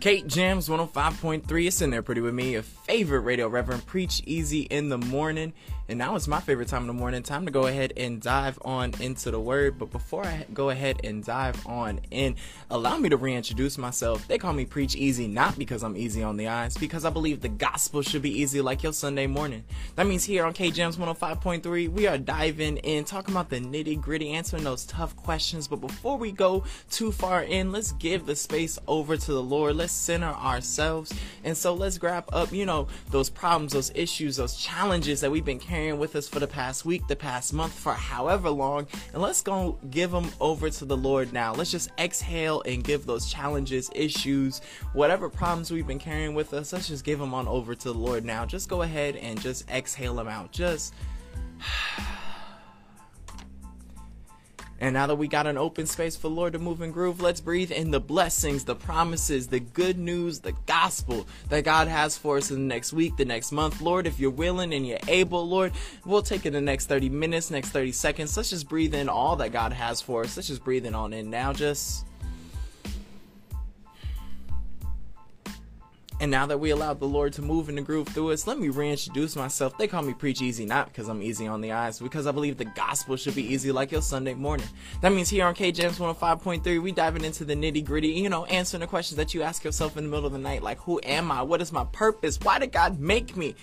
K Jams 105.3 is in there pretty with me, your favorite radio reverend. Preach easy in the morning. And now it's my favorite time in the morning. Time to go ahead and dive on into the word. But before I go ahead and dive on in, allow me to reintroduce myself. They call me Preach Easy, not because I'm easy on the eyes, because I believe the gospel should be easy like your Sunday morning. That means here on K Jams 105.3, we are diving in, talking about the nitty gritty, answering those tough questions. But before we go too far in, let's give the space over to the Lord. Let's center ourselves. And so let's grab up, you know, those problems, those issues, those challenges that we've been carrying with us for the past week, the past month, for however long. And let's go give them over to the Lord now. Let's just exhale and give those challenges, issues, whatever problems we've been carrying with us, let's just give them on over to the Lord now. Just go ahead and just exhale them out. Just. And now that we got an open space for Lord to move and groove, let's breathe in the blessings, the promises, the good news, the gospel that God has for us in the next week, the next month. Lord, if you're willing and you're able, Lord, we'll take it the next 30 minutes, next 30 seconds. Let's just breathe in all that God has for us. Let's just breathe in on in now. Just And now that we allowed the Lord to move in the groove through us, let me reintroduce myself. They call me Preach Easy, not because I'm easy on the eyes, because I believe the gospel should be easy like your Sunday morning. That means here on KJams 105.3, we diving into the nitty gritty, you know, answering the questions that you ask yourself in the middle of the night, like, who am I? What is my purpose? Why did God make me?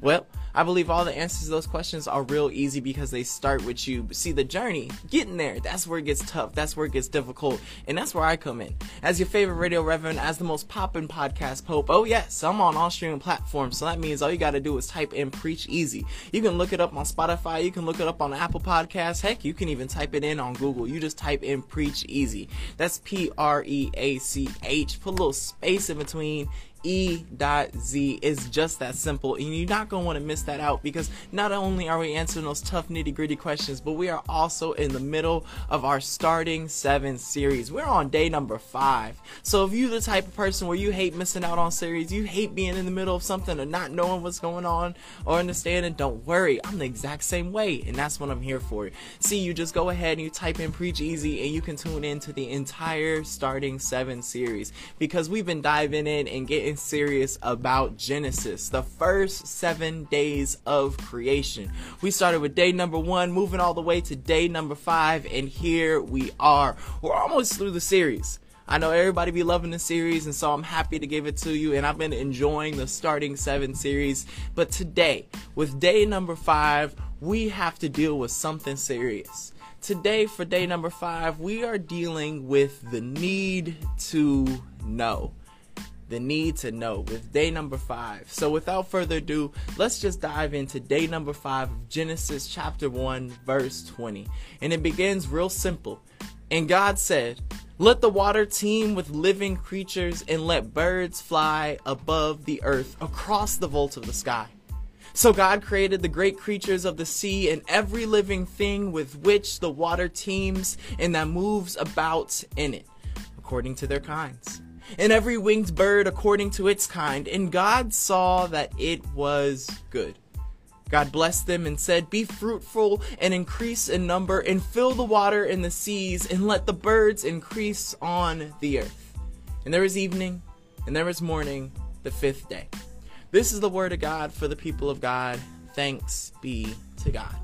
Well, I believe all the answers to those questions are real easy because they start with you. But see, the journey, getting there, that's where it gets tough. That's where it gets difficult. And that's where I come in. As your favorite radio reverend, as the most poppin' podcast pope. Oh, yes, I'm on all streaming platforms. So that means all you got to do is type in Preach Easy. You can look it up on Spotify. You can look it up on Apple Podcasts. Heck, you can even type it in on Google. You just type in Preach Easy. That's P R E A C H. Put a little space in between E.Z is just that simple, and you're not going to want to miss that out because not only are we answering those tough nitty gritty questions, but we are also in the middle of our starting seven series. We're on day number five. So if you're the type of person where you hate missing out on series, you hate being in the middle of something and not knowing what's going on or understanding, don't worry. I'm the exact same way, and that's what I'm here for. See, you just go ahead and you type in Preach Easy, and you can tune in to the entire starting seven series because we've been diving in and getting serious about Genesis, the first seven days of creation. We started with day number one, moving all the way to day number five, and here we are. We're almost through the series. I know everybody be loving the series, and so I'm happy to give it to you. And I've been enjoying the starting seven series. But today, with day number five, we have to deal with something serious. Today, for day number five, we are dealing with the need to know the need to know with day number five. So, without further ado, let's just dive into day number five of Genesis chapter 1, verse 20. And it begins real simple. And God said, Let the water teem with living creatures, and let birds fly above the earth across the vault of the sky. So God created the great creatures of the sea and every living thing with which the water teems and that moves about in it, according to their kinds and every winged bird according to its kind. And God saw that it was good. God blessed them and said, Be fruitful and increase in number, and fill the water in the seas, and let the birds increase on the earth. And there was evening, and there was morning, the fifth day. This is the word of God for the people of God. Thanks be to God.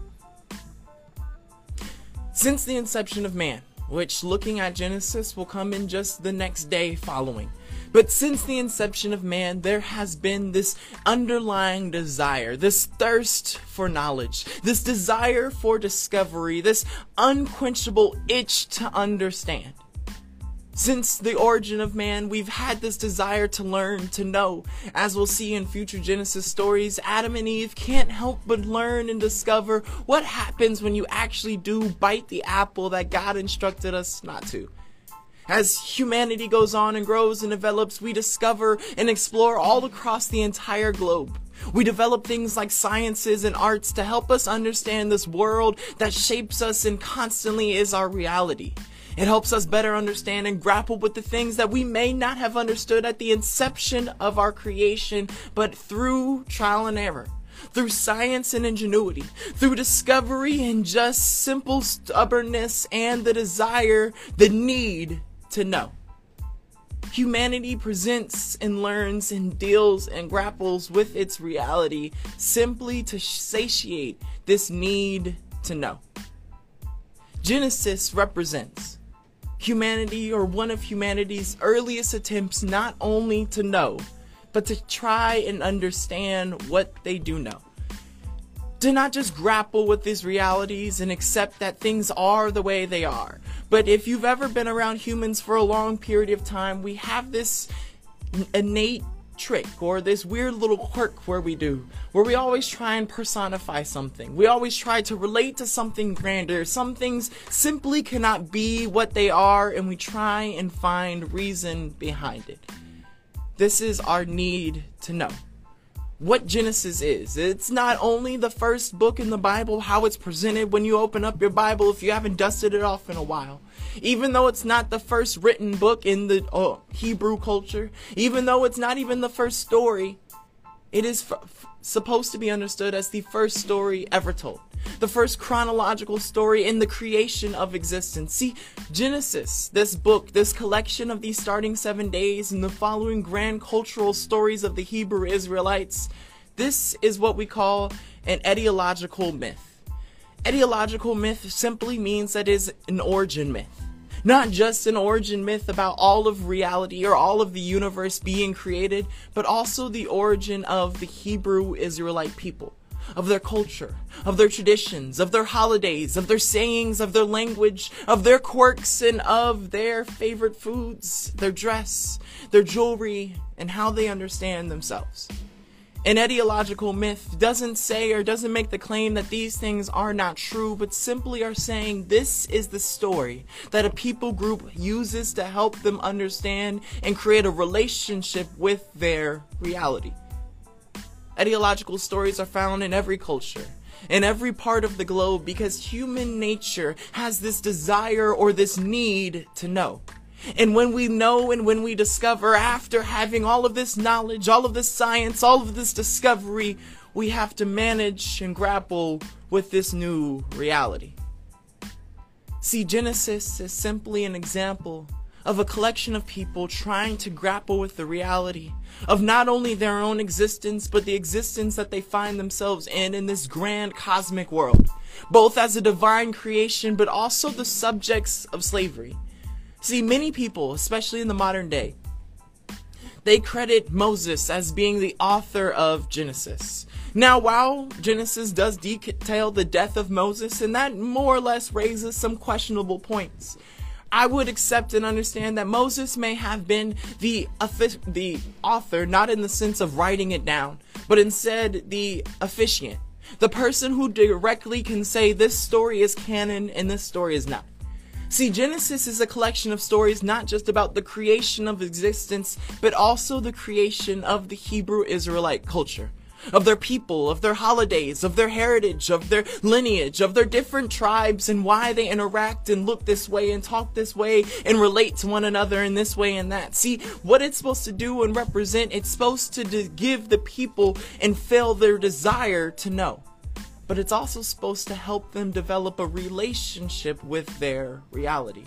Since the inception of man, which looking at Genesis will come in just the next day following. But since the inception of man, there has been this underlying desire, this thirst for knowledge, this desire for discovery, this unquenchable itch to understand. Since the origin of man, we've had this desire to learn, to know. As we'll see in future Genesis stories, Adam and Eve can't help but learn and discover what happens when you actually do bite the apple that God instructed us not to. As humanity goes on and grows and develops, we discover and explore all across the entire globe. We develop things like sciences and arts to help us understand this world that shapes us and constantly is our reality. It helps us better understand and grapple with the things that we may not have understood at the inception of our creation, but through trial and error, through science and ingenuity, through discovery and just simple stubbornness and the desire, the need to know. Humanity presents and learns and deals and grapples with its reality simply to satiate this need to know. Genesis represents humanity or one of humanity's earliest attempts not only to know, but to try and understand what they do know. To not just grapple with these realities and accept that things are the way they are. But if you've ever been around humans for a long period of time, we have this innate trick or this weird little quirk where we do, where we always try and personify something. We always try to relate to something grander. Some things simply cannot be what they are, and we try and find reason behind it. This is our need to know what Genesis is. It's not only the first book in the Bible, how it's presented when you open up your Bible if you haven't dusted it off in a while. Even though it's not the first written book in the uh, Hebrew culture, even though it's not even the first story, it is f- supposed to be understood as the first story ever told. The first chronological story in the creation of existence. See, Genesis, this book, this collection of these starting seven days and the following grand cultural stories of the Hebrew Israelites, this is what we call an etiological myth. Etiological myth simply means that it is an origin myth not just an origin myth about all of reality or all of the universe being created, but also the origin of the Hebrew Israelite people, of their culture, of their traditions, of their holidays, of their sayings, of their language, of their quirks, and of their favorite foods, their dress, their jewelry, and how they understand themselves. An etiological myth doesn't say or doesn't make the claim that these things are not true, but simply are saying this is the story that a people group uses to help them understand and create a relationship with their reality. Etiological stories are found in every culture, in every part of the globe, because human nature has this desire or this need to know. And when we know and when we discover after having all of this knowledge, all of this science, all of this discovery, we have to manage and grapple with this new reality. See, Genesis is simply an example of a collection of people trying to grapple with the reality of not only their own existence, but the existence that they find themselves in in this grand cosmic world, both as a divine creation, but also the subjects of slavery. See, many people, especially in the modern day, they credit Moses as being the author of Genesis. Now, while Genesis does detail the death of Moses, and that more or less raises some questionable points, I would accept and understand that Moses may have been the the author, not in the sense of writing it down, but instead the officiant, the person who directly can say this story is canon and this story is not. See, Genesis is a collection of stories not just about the creation of existence, but also the creation of the Hebrew Israelite culture. Of their people, of their holidays, of their heritage, of their lineage, of their different tribes, and why they interact and look this way and talk this way and relate to one another in this way and that. See, what it's supposed to do and represent, it's supposed to give the people and fill their desire to know but it's also supposed to help them develop a relationship with their reality.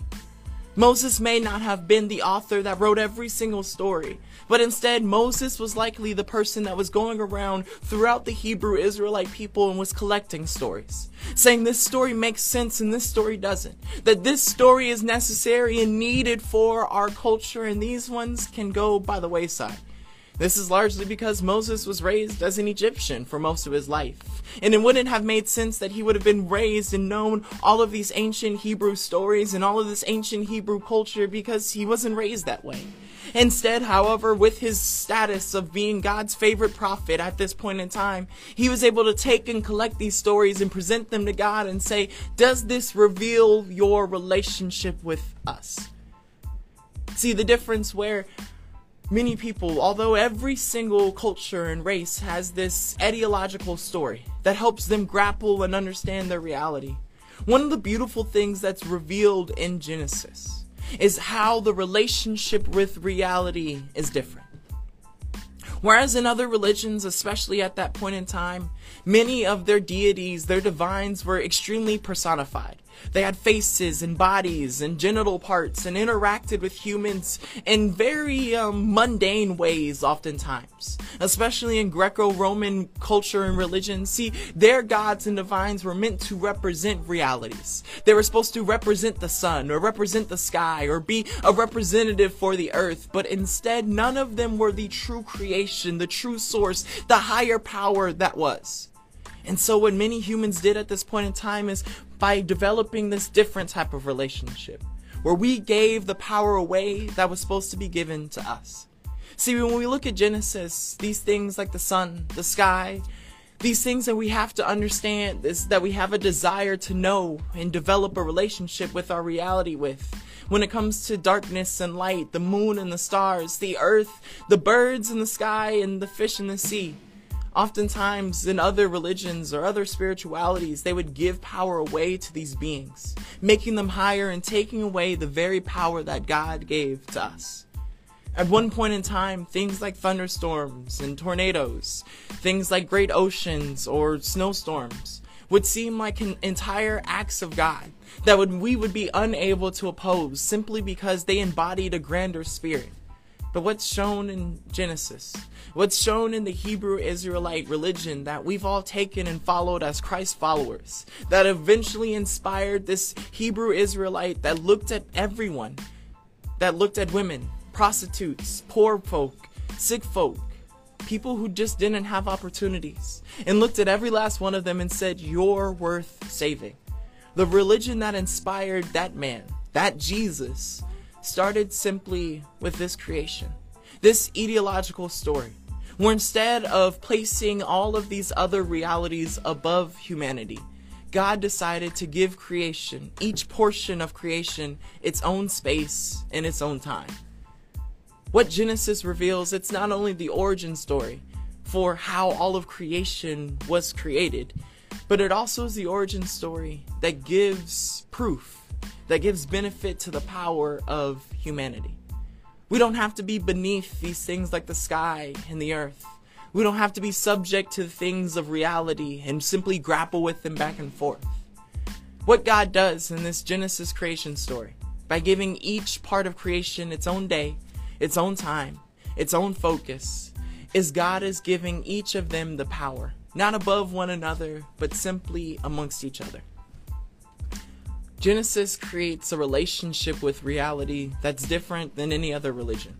Moses may not have been the author that wrote every single story, but instead Moses was likely the person that was going around throughout the Hebrew Israelite people and was collecting stories, saying this story makes sense and this story doesn't, that this story is necessary and needed for our culture and these ones can go by the wayside. This is largely because Moses was raised as an Egyptian for most of his life, and it wouldn't have made sense that he would have been raised and known all of these ancient Hebrew stories and all of this ancient Hebrew culture because he wasn't raised that way. Instead, however, with his status of being God's favorite prophet at this point in time, he was able to take and collect these stories and present them to God and say, Does this reveal your relationship with us? See the difference where many people, although every single culture and race has this etiological story that helps them grapple and understand their reality. One of the beautiful things that's revealed in Genesis is how the relationship with reality is different. Whereas in other religions, especially at that point in time, many of their deities, their divines, were extremely personified. They had faces and bodies and genital parts and interacted with humans in very um, mundane ways, oftentimes. Especially in Greco Roman culture and religion. See, their gods and divines were meant to represent realities. They were supposed to represent the sun or represent the sky or be a representative for the earth, but instead, none of them were the true creation, the true source, the higher power that was. And so, what many humans did at this point in time is by developing this different type of relationship where we gave the power away that was supposed to be given to us. See, when we look at Genesis, these things like the sun, the sky, these things that we have to understand is that we have a desire to know and develop a relationship with our reality with. When it comes to darkness and light, the moon and the stars, the earth, the birds in the sky, and the fish in the sea. Oftentimes, in other religions or other spiritualities, they would give power away to these beings, making them higher and taking away the very power that God gave to us. At one point in time, things like thunderstorms and tornadoes, things like great oceans or snowstorms, would seem like an entire acts of God that would we would be unable to oppose simply because they embodied a grander spirit. But what's shown in Genesis, what's shown in the Hebrew Israelite religion that we've all taken and followed as Christ followers, that eventually inspired this Hebrew Israelite that looked at everyone, that looked at women, prostitutes, poor folk, sick folk, people who just didn't have opportunities, and looked at every last one of them and said, You're worth saving. The religion that inspired that man, that Jesus, started simply with this creation, this etiological story, where instead of placing all of these other realities above humanity, God decided to give creation, each portion of creation, its own space and its own time. What Genesis reveals, it's not only the origin story for how all of creation was created, but it also is the origin story that gives proof that gives benefit to the power of humanity. We don't have to be beneath these things like the sky and the earth. We don't have to be subject to the things of reality and simply grapple with them back and forth. What God does in this Genesis creation story, by giving each part of creation its own day, its own time, its own focus, is God is giving each of them the power, not above one another, but simply amongst each other. Genesis creates a relationship with reality that's different than any other religion.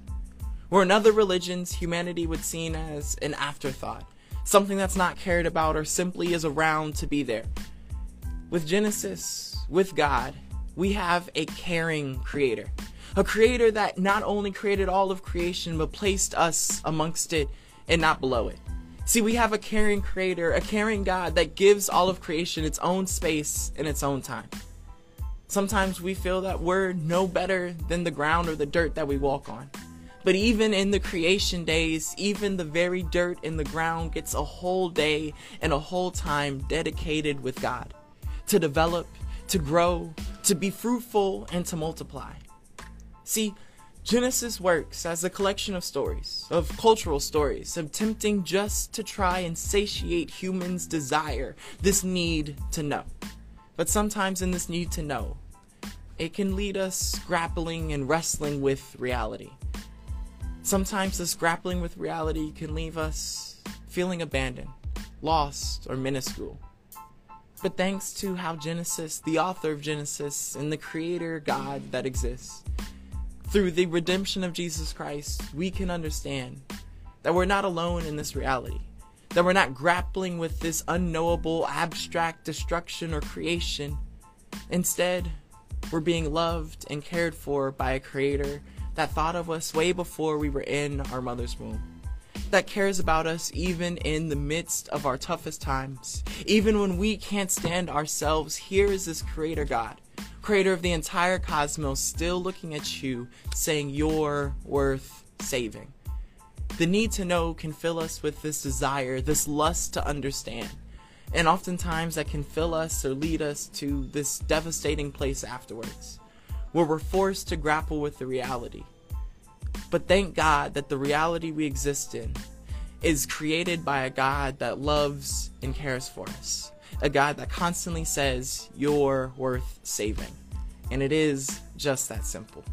Where in other religions, humanity would seen as an afterthought, something that's not cared about or simply is around to be there. With Genesis, with God, we have a caring creator. A creator that not only created all of creation, but placed us amongst it and not below it. See, we have a caring creator, a caring God that gives all of creation its own space and its own time. Sometimes we feel that we're no better than the ground or the dirt that we walk on. But even in the creation days, even the very dirt in the ground gets a whole day and a whole time dedicated with God to develop, to grow, to be fruitful, and to multiply. See, Genesis works as a collection of stories, of cultural stories, attempting just to try and satiate humans' desire, this need to know. But sometimes in this need to know, it can lead us grappling and wrestling with reality. Sometimes this grappling with reality can leave us feeling abandoned, lost, or minuscule. But thanks to how Genesis, the author of Genesis, and the creator God that exists, through the redemption of Jesus Christ, we can understand that we're not alone in this reality that we're not grappling with this unknowable, abstract destruction or creation. Instead, we're being loved and cared for by a creator that thought of us way before we were in our mother's womb. That cares about us even in the midst of our toughest times. Even when we can't stand ourselves, here is this creator God, creator of the entire cosmos, still looking at you, saying you're worth saving. The need to know can fill us with this desire, this lust to understand. And oftentimes that can fill us or lead us to this devastating place afterwards, where we're forced to grapple with the reality. But thank God that the reality we exist in is created by a God that loves and cares for us. a God that constantly says you're worth saving. And it is just that simple.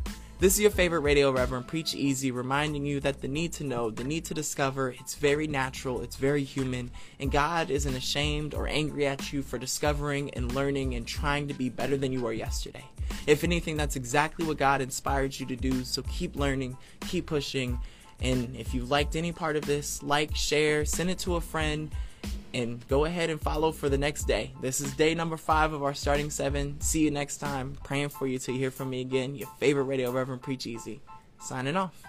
This is your favorite radio reverend, Preach Easy, reminding you that the need to know, the need to discover, it's very natural, it's very human, and God isn't ashamed or angry at you for discovering and learning and trying to be better than you were yesterday. If anything, that's exactly what God inspired you to do, so keep learning, keep pushing, and if you liked any part of this, like, share, send it to a friend and go ahead and follow for the next day. This is day number five of our starting seven. See you next time. Praying for you to hear from me again. Your favorite radio Reverend Preach Easy. Signing off.